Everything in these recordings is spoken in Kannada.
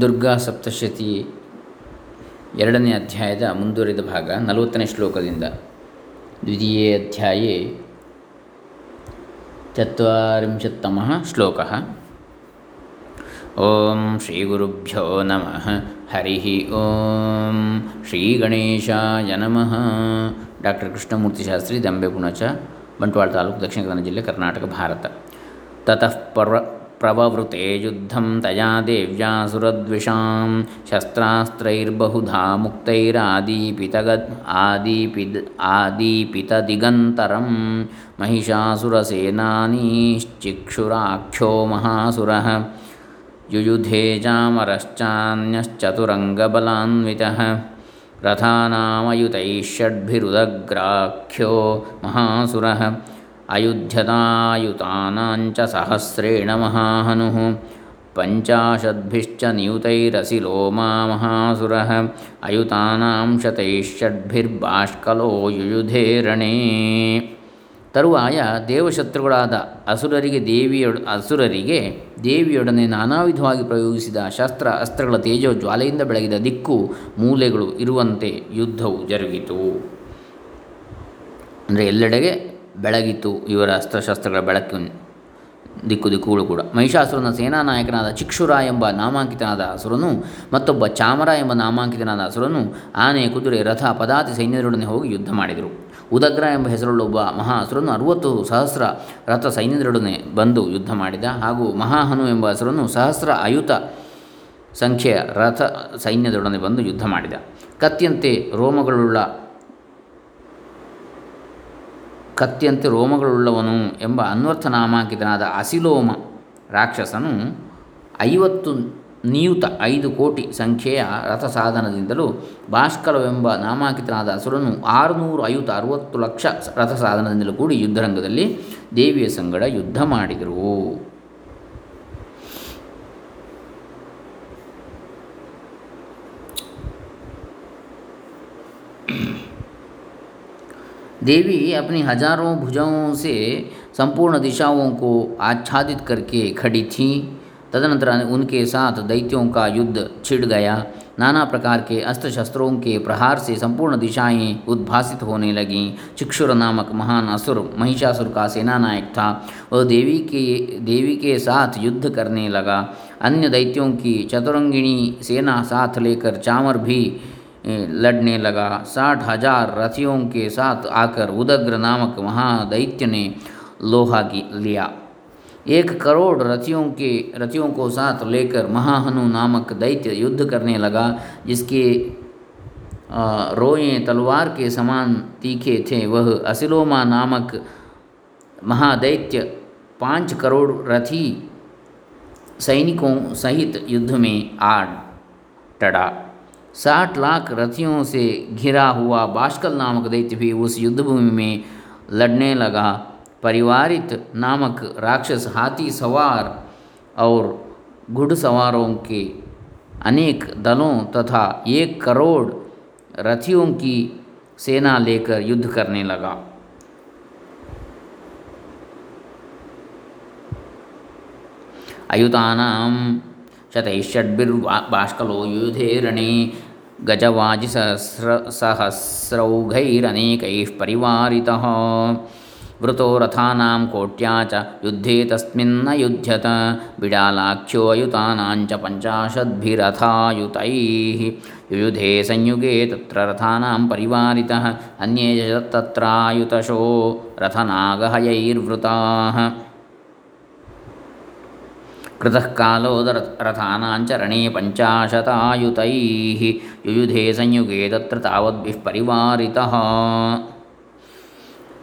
ದುರ್ಗಾ ಸಪ್ತಶತಿ ಎರಡನೇ ಅಧ್ಯಾಯದ ಮುಂದುವರಿದ ಭಾಗ ನಲವತ್ತನೇ ಶ್ಲೋಕದಿಂದ ದ್ವಿತೀಯೇ ಅಧ್ಯಾಯೇ ಚತ್ವರಿಂಶತ್ತಮಃ ಶ್ಲೋಕಃ. ಓಂ ಶ್ರೀ ಗುರುಭ್ಯೋ ನಮಃ. ಹರಿ ಓಂ ಶ್ರೀ ಗಣೇಶಾಯ ನಮಃ. ಡಾಕ್ಟರ್ ಕೃಷ್ಣಮೂರ್ತಿ ಶಾಸ್ತ್ರಿ ದಂಬೆ ಪುಣಚ, ಬಂಟ್ವಾಳ ತಾಲೂಕು ದಕ್ಷಿಣ ಕನ್ನಡ ಜಿಲ್ಲೆ ಕರ್ನಾಟಕ, ಭಾರತ. ತತಃ ಪರ್ವ प्रववृते युद्धं तया देव्यासुरद्विषां शस्त्रास्त्रैर्बहुधा मुक्तैरादीपितग आदीपिद् आदीपितदिगन्तरं महिषासुरसेनानीश्चिक्षुराख्यो महासुरः। युयुधे चामरश्चान्यश्चतुरङ्गबलान्वितः रथानामयुतैः षड्भिरुदग्राख्यो महासुरः। अयुध्यतायुतानाञ्च सहस्रेण महाहनुः पञ्चाशद्भिश्च नियुतैरसिलो मा महासुरः अयुतानां शतैः षड्भिर्बाष्कलो युयुधे ರಣೇ ತರುವಾಯ ದೇವಶತ್ರುಗಳಾದ ಅಸುರರಿಗೆ ದೇವಿಯೊಡ ಅಸುರರಿಗೆ ದೇವಿಯೊಡನೆ ನಾನಾ ವಿಧವಾಗಿ ಪ್ರಯೋಗಿಸಿದ ಶಸ್ತ್ರ ಅಸ್ತ್ರಗಳ ತೇಜೋ ಜ್ವಾಲೆಯಿಂದ ಬೆಳಗಿದ ದಿಕ್ಕು ಮೂಲೆಗಳು ಇರುವಂತೆ ಯುದ್ಧವು ಜರುಗಿತು ಅಂದರೆ ಎಲ್ಲೆಡೆಗೆ ಬೆಳಗಿತು ಇವರ ಅಸ್ತ್ರಶಸ್ತ್ರಗಳ ಬೆಳಕು ದಿಕ್ಕು ದಿಕ್ಕುಗಳು ಕೂಡ. ಮಹಿಷಾಸುರನ ಸೇನಾನಾಯಕನಾದ ಚಿಕ್ಷುರ ಎಂಬ ನಾಮಾಂಕಿತನಾದ ಅಸುರನು ಮತ್ತೊಬ್ಬ ಚಾಮರ ಎಂಬ ನಾಮಾಂಕಿತನಾದ ಅಸುರನು ಆನೆ ಕುದುರೆ ರಥ ಪದಾತಿ ಸೈನ್ಯದೊಡನೆ ಹೋಗಿ ಯುದ್ಧ ಮಾಡಿದರು. ಉದಗ್ರ ಎಂಬ ಹೆಸರುಳ್ಳೊಬ್ಬ ಮಹಾ ಅಸುರನು ಅರುವತ್ತು ಸಹಸ್ರ ರಥ ಸೈನ್ಯದೊಡನೆ ಬಂದು ಯುದ್ಧ ಮಾಡಿದ ಹಾಗೂ ಮಹಾಹನು ಎಂಬ ಹೆಸರನ್ನು ಸಹಸ್ರ ಆಯುತ ಸಂಖ್ಯೆಯ ರಥ ಸೈನ್ಯದೊಡನೆ ಬಂದು ಯುದ್ಧ ಮಾಡಿದ. ಕತ್ತಿಯಂತೆ ರೋಮಗಳುಳ್ಳ ಕತ್ತಿಯಂತೆ ರೋಮಗಳುಳ್ಳವನು ಎಂಬ ಅನ್ವರ್ಥ ನಾಮಾಂಕಿತನಾದ ಅಸಿಲೋಮ ರಾಕ್ಷಸನು ಐವತ್ತು ನಿಯುತ ಐದು ಕೋಟಿ ಸಂಖ್ಯೆಯ ರಥ ಸಾಧನದಿಂದಲೂ ಭಾಷ್ಕರವೆಂಬ ನಾಮಾಂಕಿತನಾದ ಅಸುರನು ಆರುನೂರು ಐವತ್ತು ಅರುವತ್ತು ಲಕ್ಷ ರಥ ಸಾಧನದಿಂದಲೂ ಕೂಡಿ ಯುದ್ಧರಂಗದಲ್ಲಿ ದೇವಿಯ ಸಂಗಡ ಯುದ್ಧ ಮಾಡಿದರು. देवी अपनी हज़ारों भुजाओं से संपूर्ण दिशाओं को आच्छादित करके खड़ी थी। तदनंतर उनके साथ दैत्यों का युद्ध छिड़ गया। नाना प्रकार के अस्त्र शस्त्रों के प्रहार से संपूर्ण दिशाएँ उद्भासित होने लगीं। चिक्षुर नामक महान असुर, महिषासुर का सेना नायक था। वह देवी के देवी के साथ युद्ध करने लगा। अन्य दैत्यों की चतुरंगिणी सेना साथ लेकर चामर भी लड़ने लगा। साठ हज़ार रथियों के साथ आकर उदग्र नामक महादैत्य ने लोहा की लिया। एक करोड़ रथियों के, रथियों को साथ लेकर महाहनु नामक दैत्य युद्ध करने लगा, जिसके रोए तलवार के समान तीखे थे। वह असिलोमा नामक महादैत्य पाँच करोड़ रथी सैनिकों सहित युद्ध में आ टड़ा। साठ लाख रथियों से घिरा हुआ बाष्कल नामक दैत्य भी उस युद्धभूमि में लड़ने लगा। परिवारित नामक राक्षस हाथी सवार और घुड़सवारों के अनेक दलों तथा एक करोड़ रथियों की सेना लेकर युद्ध करने लगा। अयुतानां शतैषड्भिर्बाष्कलो युधे गजवाजिसहस्रसहस्रौघैरनेकैः परिवारितः। वृतो रथानां कोट्या च युद्धे तस्मिन्न युध्यत। बिडालाख्यो अयुतानाञ्च पञ्चाशद्भिरथायुतैः। युयुधे संयुगे तत्र रथानां परिवारितः। अन्ये च तत्रायुतशो रथनागहयैर्वृताः। कृतः कालोदर रथानाञ्चरणे पञ्चाशतायुतैः युयुधे संयुगे तत्र तावद्भिः परिवारितः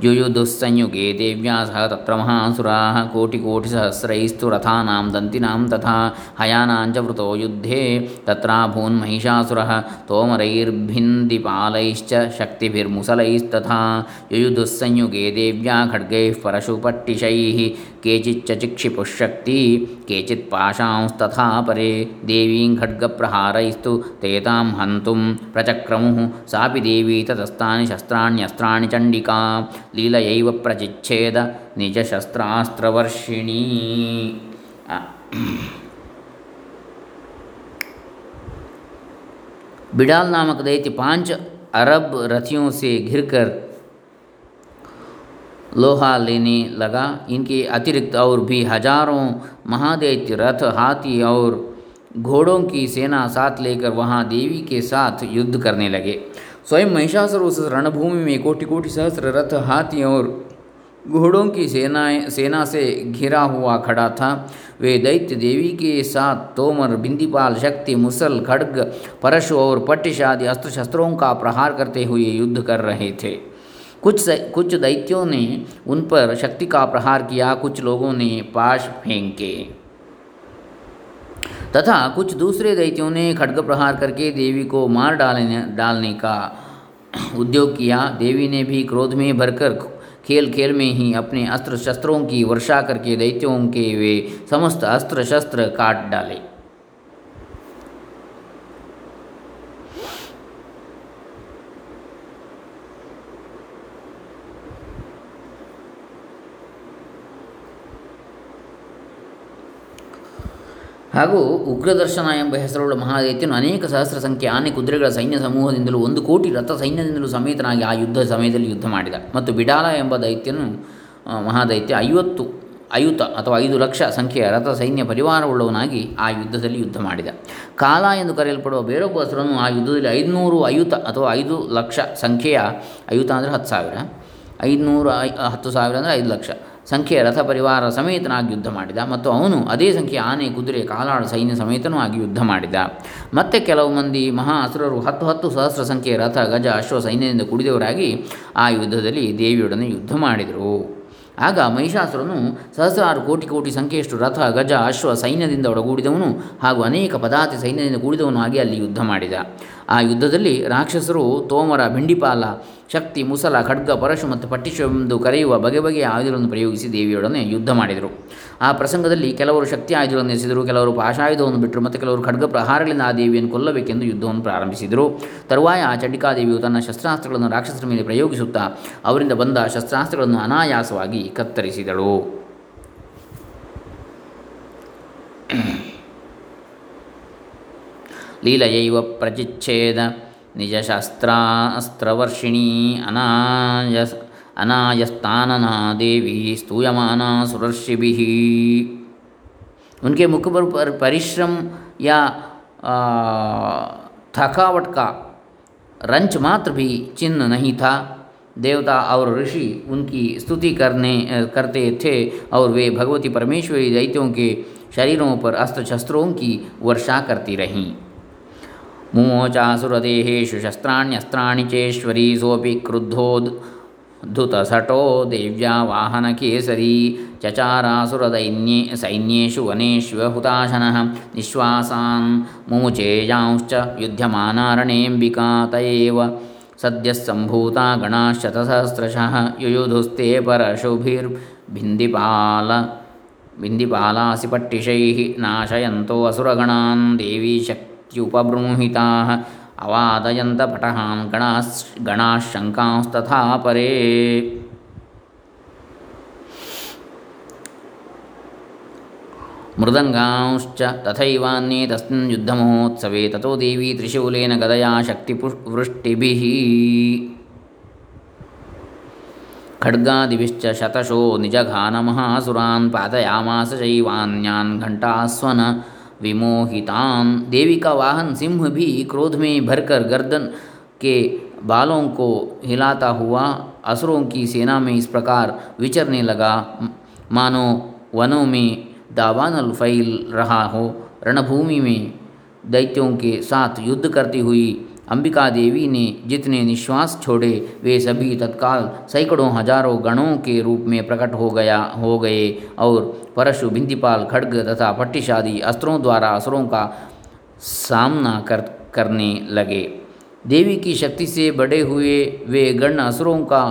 युयुधुस्संयुगे देव्या सह तत्र महासुराः कोटिकोटिसहस्रैस्तु रथानां दन्तिनां तथा हयानाञ्च वृतो युद्धे तत्राभून्महिषासुरः तोमरैर्भिन्दिपालैश्च शक्तिभिर्मुसलैस्तथा युयुधुस्संयुगे देव्या खड्गैः परशुपट्टिशैः केचिच्च चिक्षिपुःशक्ति केचित् पाशांस्तथा परे देवीं खड्गप्रहारैस्तु तेतां हन्तुं प्रचक्रमुः सापि देवी ततस्तानि शस्त्राण्यस्त्राणि चण्डिका ಲೀಲೆಯೈವ ಪ್ರಚಿಚ್ಛೇದ ನಿಜ ಶಸ್ತ್ರಾಸ್ತ್ರವರ್ಷಿಣೀ बिडाल नामक दैत्य पांच अरब रथियों से घिरकर लोहा लेने लगा इनके अतिरिक्त और भी हजारों महादैत्य रथ हाथी और घोड़ों की सेना साथ लेकर वहाँ देवी के साथ युद्ध करने लगे स्वयं महिषासुर उस रणभूमि में कोटि कोटि सहस्र रथ हाथी और घोड़ों की सेनाएँ, सेना से घिरा हुआ खड़ा था। वे दैत्य देवी के साथ तोमर, बिंदीपाल, शक्ति, मुसल, खड्ग, परशु और पट्टिश आदि अस्त्र शस्त्रों का प्रहार करते हुए युद्ध कर रहे थे। कुछ कुछ दैत्यों ने उन पर शक्ति का प्रहार किया, कुछ लोगों ने पाश फेंके। तथा कुछ दूसरे दैत्यों ने खड्ग प्रहार करके देवी को मार डालने डालने का उद्योग किया। देवी ने भी क्रोध में भरकर खेल खेल में ही अपने अस्त्र शस्त्रों की वर्षा करके दैत्यों के वे समस्त अस्त्र शस्त्र काट डाले। ಹಾಗೂ ಉಗ್ರದರ್ಶನ ಎಂಬ ಹೆಸರುಳ್ಳ ಮಹಾದೈತ್ಯನು ಅನೇಕ ಸಹಸ್ರ ಸಂಖ್ಯೆ ಆನೆ ಕುದುರೆಗಳ ಸೈನ್ಯ ಸಮೂಹದಿಂದಲೂ ಒಂದು ಕೋಟಿ ರಥ ಸೈನ್ಯದಿಂದಲೂ ಸಮೇತನಾಗಿ ಆ ಯುದ್ಧ ಸಮಯದಲ್ಲಿ ಯುದ್ಧ ಮಾಡಿದ. ಮತ್ತು ಬಿಡಾಲ ಎಂಬ ದೈತ್ಯನು ಮಹಾದೈತ್ಯ ಐವತ್ತು ಅಯುತ ಅಥವಾ ಐದು ಲಕ್ಷ ಸಂಖ್ಯೆಯ ರಥ ಸೈನ್ಯ ಪರಿವಾರವುಳ್ಳವನಾಗಿ ಆ ಯುದ್ಧದಲ್ಲಿ ಯುದ್ಧ ಮಾಡಿದ. ಕಾಲ ಎಂದು ಕರೆಯಲ್ಪಡುವ ಬೇರೊಬ್ಬ ಹೆಸರನ್ನು ಆ ಯುದ್ಧದಲ್ಲಿ ಐದುನೂರು ಅಯುತ ಅಥವಾ ಐದು ಲಕ್ಷ ಸಂಖ್ಯೆಯ ಅಯುತ ಅಂದರೆ ಹತ್ತು ಸಾವಿರ, ಐದುನೂರು ಹತ್ತು ಸಾವಿರ ಅಂದರೆ ಐದು ಲಕ್ಷ ಸಂಖ್ಯೆಯ ರಥ ಪರಿವಾರ ಸಮೇತನಾಗಿ ಯುದ್ಧ ಮಾಡಿದ ಮತ್ತು ಅವನು ಅದೇ ಸಂಖ್ಯೆಯ ಆನೆ, ಕುದುರೆ, ಕಾಲಾಳ, ಸೈನ್ಯ ಸಮೇತನೂ ಆಗಿ ಯುದ್ಧ ಮಾಡಿದ. ಮತ್ತೆ ಕೆಲವು ಮಂದಿ ಮಹಾ ಅಸುರರು ಹತ್ತು ಹತ್ತು ಸಹಸ್ರ ಸಂಖ್ಯೆಯ ರಥ, ಗಜ, ಅಶ್ವ ಸೈನ್ಯದಿಂದ ಕುಡಿದವರಾಗಿ ಆ ಯುದ್ಧದಲ್ಲಿ ದೇವಿಯೊಡನೆ ಯುದ್ಧ ಮಾಡಿದರು. ಆಗ ಮಹಿಷಾಸುರನು ಸಹಸ್ರಾರು ಕೋಟಿ ಕೋಟಿ ಸಂಖ್ಯೆಯಷ್ಟು ರಥ, ಗಜ, ಅಶ್ವ ಸೈನ್ಯದಿಂದ ಒಳಗೂಡಿದವನು ಹಾಗೂ ಅನೇಕ ಪದಾತಿ ಸೈನ್ಯದಿಂದ ಕೂಡಿದವನು ಆಗಿ ಅಲ್ಲಿ ಯುದ್ಧ ಮಾಡಿದ. ಆ ಯುದ್ಧದಲ್ಲಿ ರಾಕ್ಷಸರು ತೋಮರ ಭಿಂಡಿಪಾಲ ಶಕ್ತಿ, ಮುಸಲ, ಖಡ್ಗ, ಪರಶು ಮತ್ತು ಪಟ್ಟಿಶವೆಂದು ಕರೆಯುವ ಬಗೆ ಬಗೆಯ ಆಯುಧಗಳನ್ನು ಪ್ರಯೋಗಿಸಿ ದೇವಿಯೊಡನೆ ಯುದ್ಧ ಮಾಡಿದರು. ಆ ಪ್ರಸಂಗದಲ್ಲಿ ಕೆಲವರು ಶಕ್ತಿ ಆಯುಧಗಳನ್ನು ಎಸೆದರು, ಕೆಲವರು ಪಾಶಾಯುಧವನ್ನು ಬಿಟ್ಟರು ಮತ್ತು ಕೆಲವರು ಖಡ್ಗ ಪ್ರಹಾರಗಳಿಂದ ಆ ದೇವಿಯನ್ನು ಕೊಲ್ಲಬೇಕೆಂದು ಯುದ್ಧವನ್ನು ಪ್ರಾರಂಭಿಸಿದರು. ತರುವಾಯ ಆ ಚಂಡಿಕಾದೇವಿಯು ತನ್ನ ಶಸ್ತ್ರಾಸ್ತ್ರಗಳನ್ನು ರಾಕ್ಷಸರ ಮೇಲೆ ಪ್ರಯೋಗಿಸುತ್ತಾ ಅವರಿಂದ ಬಂದ ಶಸ್ತ್ರಾಸ್ತ್ರಗಳನ್ನು ಅನಾಯಾಸವಾಗಿ ಕತ್ತರಿಸಿದಳು. ಲೀಲಯೈವ ಪ್ರಚಿಚ್ಛೇದ निजशास्त्रास्त्रवर्षिणी अनायस अनायस्तानना देवी स्तूयमाना सुरर्षिभिः। उनके मुख पर परिश्रम या थकावट का रंच मात्र भी चिन्ह नहीं था। देवता और ऋषि उनकी स्तुति करने, करते थे और वे भगवती परमेश्वरी दैत्यों के शरीरों पर अस्त्र शस्त्रों की वर्षा करती रहीं। ಮುಮೋಚಾಸುರದೇಹೇಶು ಶಸ್ತ್ರಾಣ್ಯಸ್ತ್ರಾಣಿ ಚೇಶ್ವರಿ ಸೋಪಿ ಕ್ರುದ್ಧೋದ್ ಧುತಸಟೋ ದೇವ್ಯಾ ವಾಹನಕೇಸರಿ ಚಚಾರಾಸುರದೈನ್ಯೇ ಸೈನ್ಯೇಷು ವನೇಶ್ವ ಹುತಾಶನಃ ನಿಶ್ವಾಸಾನ್ ಮುಮುಚೇಯಾಂಶ್ಚ ಯುಧ್ಯಮಾನಾರಣೇಂಬಿಕಾ ತಯೇವ ಸದ್ಯಃ ಸಂಭೂತಾ ಗಣಾಶತಸಹಸ್ರಶಃ ಯುಯುಧುಸ್ತೆ ಪರಶುಭಿರ್ಭಿಂದಿಪಾಲ ಭಿಂದಿಪಾಲಾಸಿಪಟ್ಟಿಶೈ ನಾಶಯಂತೋ ಅಸುರಗಣಾನ್ ದೇವಿ ಶಕ್ತಿ इत्युपबृंहिताः अवादयन्तपटहां गणाः शङ्कांस्तथा परे। मृदङ्गांश्च तथैवान्ये तस्मिन् युद्धमहोत्सवे ततो देवी त्रिशूलेन गदया शक्तिपुवृष्टिभिः खड्गादिभिश्च शतशो निजघानमहासुरान् पातयामास चैवान्यान् घण्टास्वन विमोहितान देवी का वाहन सिंह भी क्रोध में भरकर गर्दन के बालों को हिलाता हुआ असुरों की सेना में इस प्रकार विचरने लगा। मानो वनों में दावानल फैल रहा हो, रणभूमि में दैत्यों के साथ युद्ध करती हुई अंबिका देवी ने जितने निश्वास छोड़े, वे सभी तत्काल सैकड़ों हज़ारों गणों के रूप में प्रकट हो गया, हो गए और परशु बिंदीपाल खड्ग तथा पट्टिशादी अस्त्रों द्वारा असुरों का सामना कर, करने लगे। देवी की शक्ति से बड़े हुए वे गण असुरों का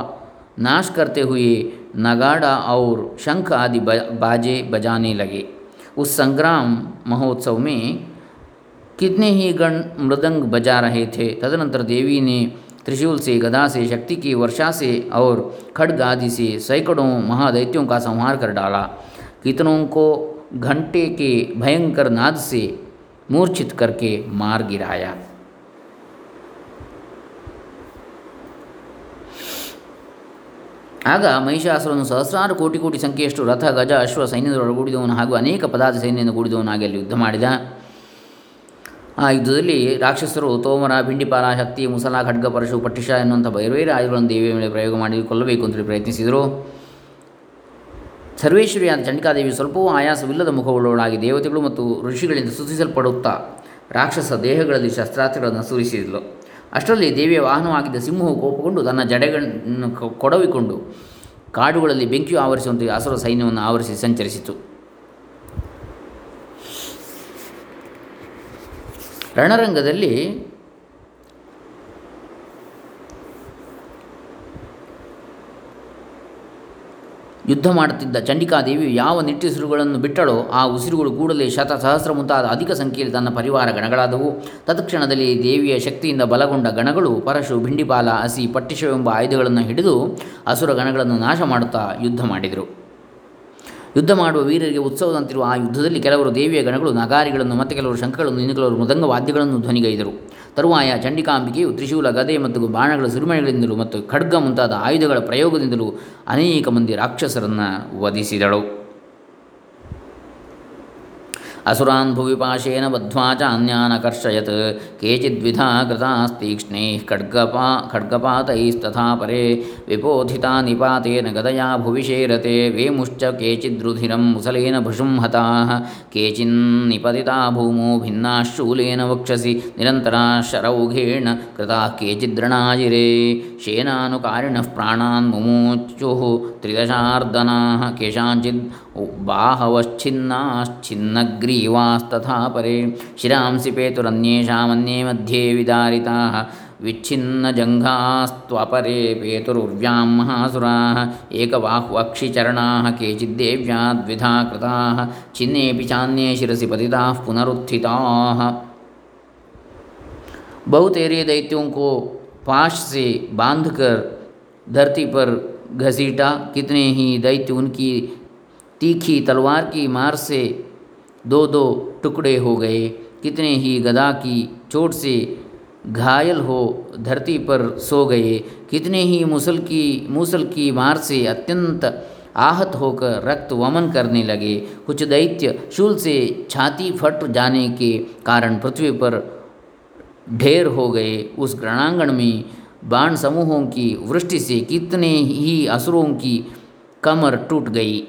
नाश करते हुए नगाड़ा और शंख आदि बाजे बजाने लगे। उस संग्राम महोत्सव में कितने ही गण मृदंग बजा रहे थे तदनंतर देवी ने त्रिशूल से गदा से शक्ति की वर्षा से और खड्ग आदि से सैकड़ों महादैत्यों का संहार कर डाला कितनों को घंटे के भयंकर नाद से मूर्छित करके मार गिराया ಆಗ ಮಹಿಷಾಸುರನು ಸಹಸ್ರಾರು ಕೋಟಿ ಕೋಟಿ ಸಂಖ್ಯೆಯಷ್ಟು ರಥ ಗಜ ಅಶ್ವ ಸೈನ್ಯದೊಳಗೂಡಿದವನು ಹಾಗೂ ಅನೇಕ ಪದಾರ್ಥ ಸೈನ್ಯದಿಂದ ಕೂಡಿದವನಾಗಿ ಅಲ್ಲಿ ಯುದ್ಧ ಮಾಡಿದ ಆ ಯುದ್ಧದಲ್ಲಿ ರಾಕ್ಷಸರು ತೋಮರ ಭಿಂಡಿಪಾಲ ಶಕ್ತಿ, ಮುಸಲ, ಖಡ್ಗ, ಪರಶು, ಪಟ್ಟಿಷ ಎನ್ನುವಂಥ ಬೇರೆ ಆಯುಧಗಳನ್ನು ದೇವಿಯ ಮೇಲೆ ಪ್ರಯೋಗ ಮಾಡಿ ಕೊಲ್ಲಬೇಕು ಅಂತೇಳಿ ಪ್ರಯತ್ನಿಸಿದರು. ಸರ್ವೇಶ್ವರಿಯಾದ ಚಂಡಿಕಾದೇವಿ ಸ್ವಲ್ಪವೂ ಆಯಾಸವಿಲ್ಲದ ಮುಖವುಳ್ಳವಳಾಗಿ ದೇವತೆಗಳು ಮತ್ತು ಋಷಿಗಳಿಂದ ಸ್ತುತಿಸಲ್ಪಡುತ್ತಾ ರಾಕ್ಷಸ ದೇಹಗಳಲ್ಲಿ ಶಸ್ತ್ರಾಸ್ತ್ರಗಳನ್ನು ಸುರಿಸಿದಳು. ಅಷ್ಟರಲ್ಲಿ ದೇವಿಯ ವಾಹನವಾಗಿದ್ದ ಸಿಂಹವು ಕೋಪಗೊಂಡು ತನ್ನ ಜಡೆಗಳನ್ನು ಕೊಡವಿಕೊಂಡು ಕಾಡುಗಳಲ್ಲಿ ಬೆಂಕಿಯು ಆವರಿಸುವಂತೆ ಅಸುರ ಸೈನ್ಯವನ್ನು ಆವರಿಸಿ ಸಂಚರಿಸಿತು. ರಣರಂಗದಲ್ಲಿ ಯುದ್ಧ ಮಾಡುತ್ತಿದ್ದ ಚಂಡಿಕಾದೇವಿಯು ಯಾವ ನಿಟ್ಟುಸಿರುಗಳನ್ನು ಬಿಟ್ಟಳೋ ಆ ಉಸಿರುಗಳು ಕೂಡಲೇ ಶತ ಸಹಸ್ರ ಮುಂತಾದ ಅಧಿಕ ಸಂಖ್ಯೆಯಲ್ಲಿ ತನ್ನ ಪರಿವಾರ ಗಣಗಳಾದವು. ತತ್ಕ್ಷಣದಲ್ಲಿ ದೇವಿಯ ಶಕ್ತಿಯಿಂದ ಬಲಗೊಂಡ ಗಣಗಳು ಪರಶು, ಭಿಂಡಿಪಾಲ, ಹಸಿ, ಪಟ್ಟಿಶವೆಂಬ ಆಯುಧಗಳನ್ನು ಹಿಡಿದು ಅಸುರ ಗಣಗಳನ್ನು ನಾಶ ಮಾಡುತ್ತಾ ಯುದ್ಧ ಮಾಡಿದರು. ಯುದ್ಧ ಮಾಡುವ ವೀರರಿಗೆ ಉತ್ಸವದಂತಿರುವ ಆ ಯುದ್ಧದಲ್ಲಿ ಕೆಲವರು ದೇವಿಯ ಗಣಗಳು, ನಗಾರಿಗಳನ್ನು ಮತ್ತು ಕೆಲವರು ಶಂಖಗಳನ್ನು, ಇನ್ನು ಕೆಲವರು ಮೃದಂಗ ವಾದ್ಯಗಳನ್ನು ಧ್ವನಿಗೈದರು. ತರುವಾಯ ಚಂಡಿಕಾಂಬಿಕೆಯು ತ್ರಿಶೂಲ, ಗದೆ ಮತ್ತು ಬಾಣಗಳ ಸುರಿಮಣಿಗಳಿಂದಲೂ ಮತ್ತು ಖಡ್ಗ ಮುಂತಾದ ಆಯುಧಗಳ ಪ್ರಯೋಗದಿಂದಲೂ ಅನೇಕ ಮಂದಿ ರಾಕ್ಷಸರನ್ನು ವಧಿಸಿದಳು. असुरान् भुविपाशेन बद्ध्वा चान्यान् अकर्षयत् केचिद्विधा कृतास्तीक्ष्णैः खड्गपा खड्गपातैस्तथा परे विपोधिता निपातेन गदया भुविशेरते वेमुश्च केचिद्रुधिरं मुसलेन भृशं हताः केचिन्निपतिता भूमौ भिन्नाः शूलेन वक्षसि निरन्तराः शरौघेण कृताः केचिद्रणाजिरे। शेनानुकारिणः प्राणान् प्राणान्मुच्युः त्रिदशार्दनाः केषाञ्चिद् बाहवश्छिन्नाश्छिन्नग्रीवास्तथा परे। शिरांसि पेतुरन्येषामन्ये मध्ये विदारिताः। विच्छिन्नजङ्घास्त्वपरे पेतुरुर्व्यां महासुराः। एकबाह्वक्षिचरणाः केचिद्देव्या द्विधा कृताः छिन्नेऽपि चान्ये शिरसि पतिताः पुनरुत्थिताः। बहुतेरे दैत्यों को पाश से बांधकर धरती पर घसीटा। कितने ही दैत्य उनकी तीखी तलवार की मार से दो दो टुकड़े हो गए। कितने ही गदा की चोट से घायल हो धरती पर सो गए। कितने ही मुसल की, मूसल की मार से अत्यंत आहत होकर रक्त वमन करने लगे। कुछ दैत्य शूल से छाती फट जाने के कारण पृथ्वी पर ढेर हो गए। उस रणांगण में बाण समूहों की वृष्टि से कितने ही असुरों की कमर टूट गई।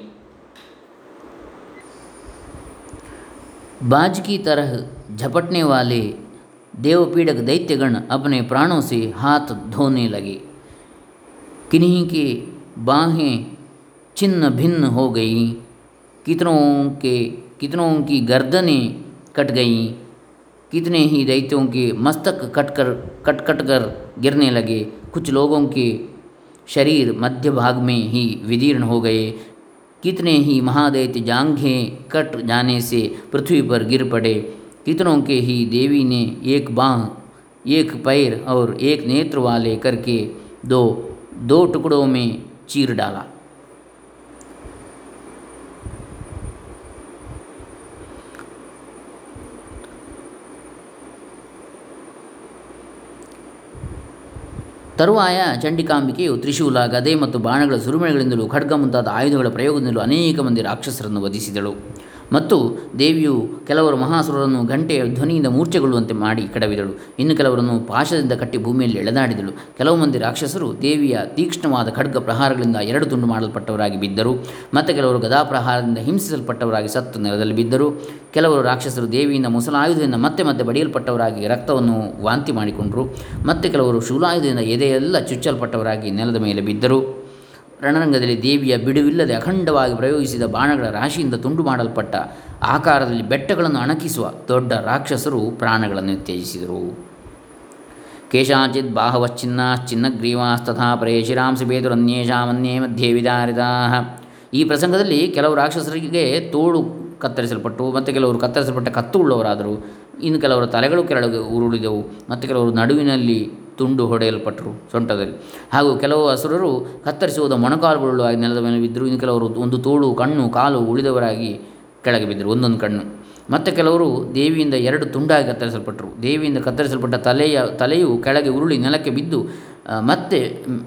बाज की तरह झपटने वाले देवपीड़क दैत्यगण अपने प्राणों से हाथ धोने लगे। किन्हीं के बाहें छिन्न भिन्न हो गई, कितनों के, कितनों की गर्दनें कट गईं, कितने ही दैत्यों के मस्तक कट कर कट कट कर गिरने लगे। कुछ लोगों के शरीर मध्य भाग में ही विदीर्ण हो गए। कितने ही महादैत्य जांघें कट जाने से पृथ्वी पर गिर पड़े। कितनों के ही देवी ने एक बाँह, एक पैर और एक नेत्र वाले करके दो दो टुकड़ों में चीर डाला। ತರುವಾಯ ಚಂಡಿಕಾಂಬಿಕೆಯು ತ್ರಿಶೂಲ, ಗದೆ ಮತ್ತು ಬಾಣಗಳ ಸುರುಮಳೆಗಳಿಂದಲೂ ಖಡ್ಗ ಮುಂತಾದ ಆಯುಧಗಳ ಪ್ರಯೋಗದಿಂದಲೂ ಅನೇಕ ಮಂದಿ ರಾಕ್ಷಸರನ್ನು ವಧಿಸಿದಳು. ಮತ್ತು ದೇವಿಯು ಕೆಲವರು ಮಹಾಸುರರನ್ನು ಗಂಟೆಯ ಧ್ವನಿಯಿಂದ ಮೂರ್ಛೆಗೊಳ್ಳುವಂತೆ ಮಾಡಿ ಕಡವಿದಳು. ಇನ್ನು ಕೆಲವರನ್ನು ಪಾಶದಿಂದ ಕಟ್ಟಿ ಭೂಮಿಯಲ್ಲಿ ಎಳೆದಾಡಿದಳು. ಕೆಲವು ಮಂದಿ ರಾಕ್ಷಸರು ದೇವಿಯ ತೀಕ್ಷ್ಣವಾದ ಖಡ್ಗ ಪ್ರಹಾರಗಳಿಂದ ಎರಡು ತುಂಡು ಮಾಡಲ್ಪಟ್ಟವರಾಗಿ ಬಿದ್ದರು. ಮತ್ತು ಕೆಲವರು ಗದಾಪ್ರಹಾರದಿಂದ ಹಿಂಸಿಸಲ್ಪಟ್ಟವರಾಗಿ ಸತ್ತು ನೆಲದಲ್ಲಿ ಬಿದ್ದರು. ಕೆಲವರು ರಾಕ್ಷಸರು ದೇವಿಯಿಂದ ಮುಸಲಾಯುಧದಿಂದ ಮತ್ತೆ ಮತ್ತೆ ಬಡಿಯಲ್ಪಟ್ಟವರಾಗಿ ರಕ್ತವನ್ನು ವಾಂತಿ ಮಾಡಿಕೊಂಡರು. ಮತ್ತು ಕೆಲವರು ಶೂಲಾಯುಧದಿಂದ ಎದೆಯೆಲ್ಲ ಚುಚ್ಚಲ್ಪಟ್ಟವರಾಗಿ ನೆಲದ ಮೇಲೆ ಬಿದ್ದರು. ರಣರಂಗದಲ್ಲಿ ದೇವಿಯ ಬಿಡುವಿಲ್ಲದೆ ಅಖಂಡವಾಗಿ ಪ್ರಯೋಗಿಸಿದ ಬಾಣಗಳ ರಾಶಿಯಿಂದ ತುಂಡು ಮಾಡಲ್ಪಟ್ಟ ಆಕಾರದಲ್ಲಿ ಬೆಟ್ಟಗಳನ್ನು ಅಣಕಿಸುವ ದೊಡ್ಡ ರಾಕ್ಷಸರು ಪ್ರಾಣಗಳನ್ನು ತ್ಯಜಿಸಿದರು. ಕೇಶಾಚಿತ್ ಬಾಹವಶ್ಚಿನ್ನಾಶ್ಚಿನ್ನಗ್ರೀವಾಸ್ತಥಾ ಪರೇ ಶಿರಾಂಸಿ ಬೇದುರನ್ಯೇಷಾಮನ್ಯೇ ಮಧ್ಯೆ ವಿದಾರಿತಾ. ಈ ಪ್ರಸಂಗದಲ್ಲಿ ಕೆಲವು ರಾಕ್ಷಸರಿಗೆ ತೋಳು ಕತ್ತರಿಸಲ್ಪಟ್ಟು ಮತ್ತು ಕೆಲವರು ಕತ್ತರಿಸಲ್ಪಟ್ಟ ಕತ್ತು ಉಳ್ಳವರಾದರು ಇನ್ನು ಕೆಲವರು ತಲೆಗಳು ಕೆಳಗೆ ಉರುಳಿದವು. ಮತ್ತು ಕೆಲವರು ನಡುವಿನಲ್ಲಿ ತುಂಡು ಹೊಡೆಯಲ್ಪಟ್ಟರು ಸೊಂಟದಲ್ಲಿ. ಹಾಗೂ ಕೆಲವು ಅಸುರರು ಕತ್ತರಿಸುವುದು ಮೊಣಕಾಲುಗಳು ನೆಲದ ಮೇಲೆ ಬಿದ್ದರು. ಇನ್ನು ಕೆಲವರು ಒಂದು ತೋಳು, ಕಣ್ಣು, ಕಾಲು ಉಳಿದವರಾಗಿ ಕೆಳಗೆ ಬಿದ್ದರು. ಒಂದೊಂದು ಕಣ್ಣು. ಮತ್ತು ಕೆಲವರು ದೇವಿಯಿಂದ ಎರಡು ತುಂಡಾಗಿ ಕತ್ತರಿಸಲ್ಪಟ್ಟರು. ದೇವಿಯಿಂದ ಕತ್ತರಿಸಲ್ಪಟ್ಟ ತಲೆಯ, ತಲೆಯು ಕೆಳಗೆ ಉರುಳಿ ನೆಲಕ್ಕೆ ಬಿದ್ದು ಮತ್ತೆ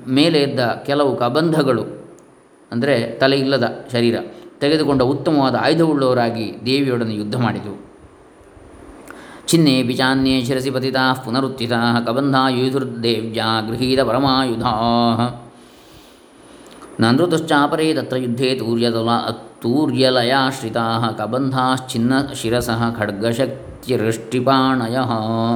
ಮೇಲೆ ಎದ್ದ ಕೆಲವು ಕಬಂಧಗಳು, ಅಂದರೆ ತಲೆ ಇಲ್ಲದ ಶರೀರ, ತೆಗೆದುಕೊಂಡ ಉತ್ತಮವಾದ ಆಯುಧವುಳ್ಳವರಾಗಿ ದೇವಿಯೊಡನೆ ಯುದ್ಧ ಮಾಡಿದವು. ಚಿನ್ನೆ ಬಿಜಾನ್ಯೇ ಶಿರಸಿ ಪತಿತಾ ಪುನರುತ್ಥಿತಾ ಕಬಂಧ ಯುಧುರ್ದೇವ್ಯಾ ಗೃಹೀತ ಪರಮಾಯುಧಾ ನೃತುಶ್ಚಾಪರೇ ತತ್ರ ಯುದ್ಧೇ ತೂರ್ಯದಲ ತೂರ್ಯಲಯಾಶ್ರಿತಾ ಕಬಂಧಾಶ್ಚಿನ್ನ ಶಿರಸಃ ಖಡ್ಗಶಕ್ತಿರಷ್ಟಿಪಾಣಯ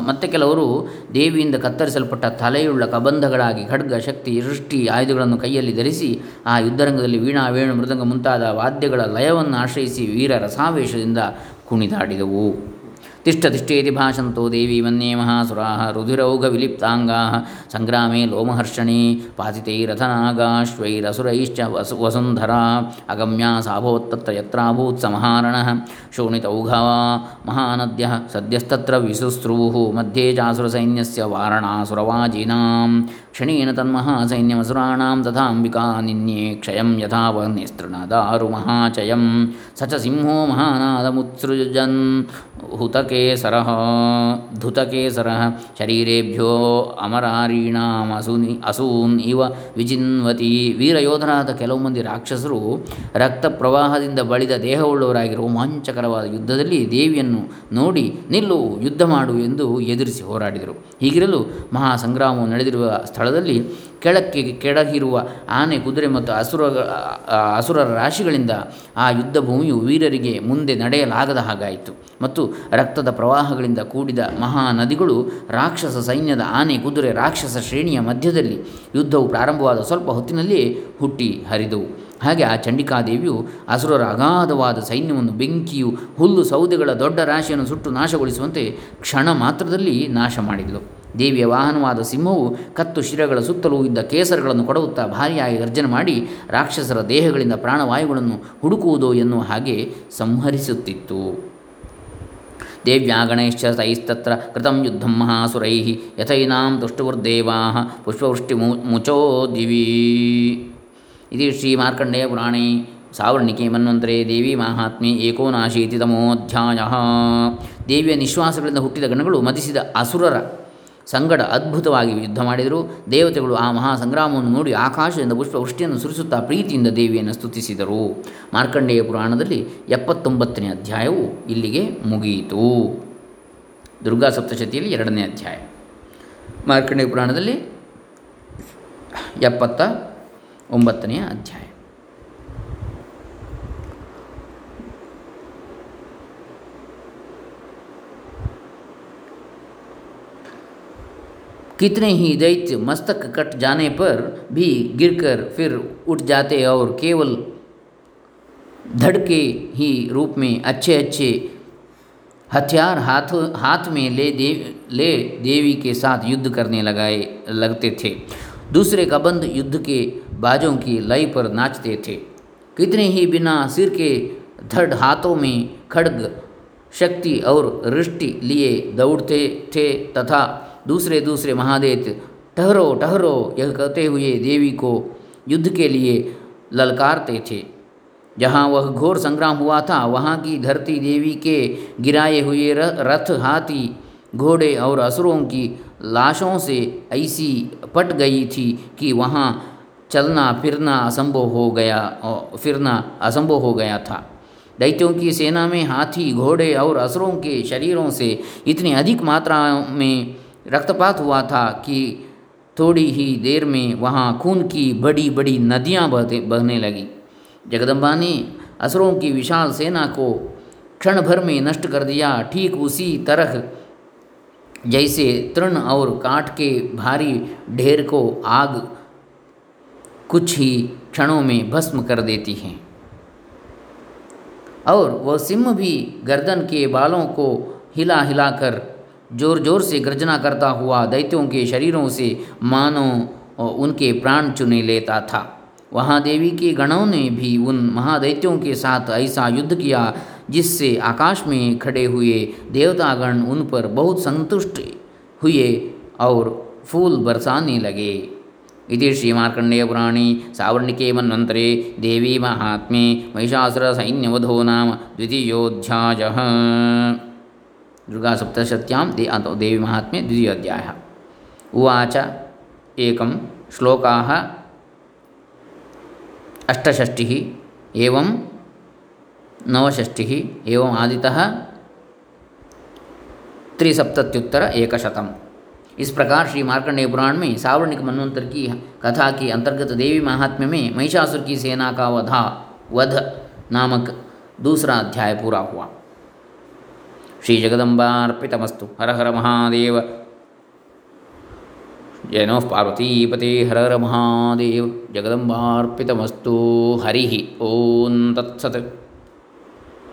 ಮತ್ತೆ ಕೆಲವರು ದೇವಿಯಿಂದ ಕತ್ತರಿಸಲ್ಪಟ್ಟ ತಲೆಯುಳ್ಳ ಕಬಂಧಗಳಾಗಿ ಖಡ್ಗ ಶಕ್ತಿ ಇರುಷ್ಟಿ ಆಯುಧಗಳನ್ನು ಕೈಯಲ್ಲಿ ಧರಿಸಿ ಆ ಯುದ್ಧರಂಗದಲ್ಲಿ ವೀಣಾ, ವೇಣು, ಮೃದಂಗ ಮುಂತಾದ ವಾದ್ಯಗಳ ಲಯವನ್ನು ಆಶ್ರಯಿಸಿ ವೀರರ ರಸಾವೇಶದಿಂದ ಕುಣಿದಾಡಿದವು. ತಿಷ್ಠ ತಿಷ್ಠೇತಿ ಭಾಷಂತೋ ದೇವಿ ಮನ್ಯೇ ಮಹಾಸುರಾ ರುಧಿರೌಘವಿಲಿಪ್ತಾಂಗಾ ಸಂಗ್ರಾಮೇ ಲೋಮಹರ್ಷಣಿ ಪಾತಿತೈರಥನಾಗಾಶ್ವೈರಸುರೈಶ್ಚ ವಸು ವಸುಂಧರಾ ಅಗಮ್ಯಾ ಸಾಭವತ್ತತ್ರ ಯತ್ರಾಭೂತ್ ಸಮಹಾರಣ ಶೋಣಿತೌಘಾ ಮಹಾನದ್ಯ ಸದ್ಯಸ್ತತ್ರ ವಿಸುಸ್ರುವು ಮಧ್ಯೆ ಚಾಸುರಸೈನ್ಯಸ್ಯ ವಾರಣಾಸುರವಾಜಿನಾಂ ಕ್ಷಣೇನ ತನ್ಮಹಾಸೈನ್ಯಮಸುರಾಣಾಂ ತಥಾಂಬಿಕಾ ನಿನ್ಯೇ ಕ್ಷಯಂ ಮಹಾಚಯಂ ಸ ಚ ಸಿಂಹೋ ಮಹಾನಾದಮುತ್ಸೃಜನ್ ಹುತಕೇಸರಃ, ಧುತಕೇಸರಃ, ಶರೀರೇಭ್ಯೋ ಅಮರಾರೀಣಾಂ ಅಸೂನಿ ಅಸೂನ್ ಇವ ವಿಜಿನ್ವತಿ ವೀರಯೋಧರಾದ ಕೆಲವು ಮಂದಿ ರಾಕ್ಷಸರು ರಕ್ತ ಪ್ರವಾಹದಿಂದ ಬಳಿದ ದೇಹವುಳ್ಳವರಾಗಿ ರೋಮಾಂಚಕರವಾದ ಯುದ್ಧದಲ್ಲಿ ದೇವಿಯನ್ನು ನೋಡಿ ನಿಲ್ಲು, ಯುದ್ಧ ಮಾಡು ಎಂದು ಎದುರಿಸಿ ಹೋರಾಡಿದರು. ಹೀಗಿರಲು ಮಹಾಸಂಗ್ರಾಮವು ನಡೆದಿರುವ ನಡೆದಿರುವ ಸ್ಥಳದಲ್ಲಿ ಕೆಳಕ್ಕೆ ಕೆಳಗಿರುವ ಆನೆ, ಕುದುರೆ ಮತ್ತು ಅಸುರ ಅಸುರರ ರಾಶಿಗಳಿಂದ ಆ ಯುದ್ಧ ಭೂಮಿಯು ವೀರರಿಗೆ ಮುಂದೆ ನಡೆಯಲಾಗದ ಹಾಗಾಯಿತು. ಮತ್ತು ರಕ್ತದ ಪ್ರವಾಹಗಳಿಂದ ಕೂಡಿದ ಮಹಾ ನದಿಗಳು ರಾಕ್ಷಸ ಸೈನ್ಯದ ಆನೆ, ಕುದುರೆ ರಾಕ್ಷಸ ಶ್ರೇಣಿಯ ಮಧ್ಯದಲ್ಲಿ ಯುದ್ಧವು ಪ್ರಾರಂಭವಾದ ಸ್ವಲ್ಪ ಹೊತ್ತಿನಲ್ಲಿಯೇ ಹುಟ್ಟಿ ಹರಿದವು. ಹಾಗೆ ಆ ಚಂಡಿಕಾದೇವಿಯು ಅಸುರರ ಅಗಾಧವಾದ ಸೈನ್ಯವನ್ನು ಬೆಂಕಿಯು, ಹುಲ್ಲು, ಸೌದೆಗಳ ದೊಡ್ಡ ರಾಶಿಯನ್ನು ಸುಟ್ಟು ನಾಶಗೊಳಿಸುವಂತೆ ಕ್ಷಣ ಮಾತ್ರದಲ್ಲಿ ನಾಶ ಮಾಡಿದಳು. ದೇವಿಯ ವಾಹನವಾದ ಸಿಂಹವು ಕತ್ತು ಶಿರಗಳ ಸುತ್ತಲೂ ಇದ್ದ ಕೇಸರಗಳನ್ನು ಕೊಡುತ್ತಾ ಭಾರಿಯಾಗಿ ಗರ್ಜನೆ ಮಾಡಿ ರಾಕ್ಷಸರ ದೇಹಗಳಿಂದ ಪ್ರಾಣವಾಯುಗಳನ್ನು ಹುಡುಕುವುದೋ ಎನ್ನುವ ಹಾಗೆ ಸಂಹರಿಸುತ್ತಿತ್ತು. ದೇವ್ಯಾ ಗಣೇಶ್ಚ ತೈಸ್ತತ್ರ ಕೃತಂ ಯುದ್ಧಂ ಮಹಾಸುರೈ ಯಥೈನಾಂ ತುಷ್ಟುರ್ದೇವಾ ಪುಷ್ಪವೃಷ್ಟಿ ಮುಚೋ ದಿವಿ ಇದು ಶ್ರೀ ಮಾರ್ಕಂಡೇಯ ಪುರಾಣೇ ಸಾವರ್ಣಿಕೆ ಮನ್ವಂತರೆ ದೇವಿ ಮಹಾತ್ಮೆ ಏಕೋನಾಶೀತಿ ತಮೋಧ್ಯಾಯ. ದೇವಿಯ ನಿಶ್ವಾಸಗಳಿಂದ ಹುಟ್ಟಿದ ಗಣಗಳು ಮತಿಸಿದ ಅಸುರರ ಸಂಗಡ ಅದ್ಭುತವಾಗಿ ಯುದ್ಧ ಮಾಡಿದರು. ದೇವತೆಗಳು ಆ ಮಹಾ ಸಂಗ್ರಾಮವನ್ನು ನೋಡಿ ಆಕಾಶದಿಂದ ಪುಷ್ಪವೃಷ್ಟಿಯನ್ನು ಸುರಿಸುತ್ತಾ ಪ್ರೀತಿಯಿಂದ ದೇವಿಯನ್ನು ಸ್ತುತಿಸಿದರು. ಮಾರ್ಕಂಡೇಯ ಪುರಾಣದಲ್ಲಿ ಎಪ್ಪತ್ತೊಂಬತ್ತನೇ ಅಧ್ಯಾಯವು ಇಲ್ಲಿಗೆ ಮುಗಿಯಿತು. ದುರ್ಗಾ ಸಪ್ತಶತಿಯಲ್ಲಿ ಎರಡನೇ ಅಧ್ಯಾಯ. ಮಾರ್ಕಂಡೇಯ ಪುರಾಣದಲ್ಲಿ ಎಪ್ಪತ್ತ ಒಂಬತ್ತನೆಯ ಅಧ್ಯಾಯ. कितने ही दैत्य मस्तक कट जाने पर भी गिरकर फिर उठ जाते और केवल धड़के ही रूप में अच्छे अच्छे हथियार हाथ हाथ में ले देव ले देवी के साथ युद्ध करने लगाए, लगते थे। दूसरे कबंध युद्ध के बाजों की लय पर नाचते थे। कितने ही बिना सिर के धड़ हाथों में खड्ग शक्ति और रिष्टि लिए दौड़ते थे तथा दूसरे दूसरे महादेव ठहरो ठहरो, यह कहते हुए देवी को युद्ध के लिए ललकारते थे। जहाँ वह घोर संग्राम हुआ था, वहाँ की धरती देवी के गिराए हुए रथ, हाथी, घोड़े और असुरों की लाशों से ऐसी पट गई थी कि वहाँ चलना, फिरना असंभव हो गया फिरना असंभव हो गया था। दैत्यों की सेना में हाथी, घोड़े और असुरों के शरीरों से इतनी अधिक मात्रा में रक्तपात हुआ था कि थोड़ी ही देर में वहाँ खून की बड़ी बड़ी नदियाँ बहते, बहने लगी। जगदम्बा ने असुरों की विशाल सेना को क्षण भर में नष्ट कर दिया। ठीक उसी तरह जैसे तृण और काठ के भारी ढेर को आग कुछ ही क्षणों में भस्म कर देती हैं। और वह सिंह भी गर्दन के बालों को हिला हिलाकर ज़ोर ज़ोर से गर्जना करता हुआ दैत्यों के शरीरों से मानो उनके प्राण चुने लेता था। वहाँ देवी के गणों ने भी उन महादैत्यों के साथ ऐसा युद्ध किया, जिससे आकाश में खड़े हुए देवतागण उन पर बहुत संतुष्ट हुए और फूल बरसाने लगे। इति श्रीमार्कण्डेयपुराणे सावर्णिके मन्वन्तरे देवी महात्म्ये महिषासुरसैन्यवधो नाम द्वितीयोऽध्यायः। दुर्गासप्तशत्यां दे देवी महात्म्ये द्वितीयोऽध्यायः उवाच एकं श्लोकाः अष्टषष्टिः एवं नवषष्टिः एवम् आदितः त्रिसप्तत्युत्तर एकशतम इस प्रकार श्री मार्कंडेय पुराण में सावर्णिक मनवंतर की कथा के अंतर्गत देवी महात्म्य में महिषासुर की सेना का वधा वध नामक दूसरा अध्याय पूरा हुआ। ಶ್ರೀಜಗದಂಬಾರ್ಪಿತಮಸ್ತು. ಹರ ಹರ ಮಹಾದೇವ. ಏನೋ ಪಾರ್ವತೀಪತಿ ಹರ ಹರ ಮಹಾದೇವ. ಜಗದಂಬಾರ್ಪಿತಮಸ್ತು ಹರಿ ಓಂ ತತ್ಸತ್.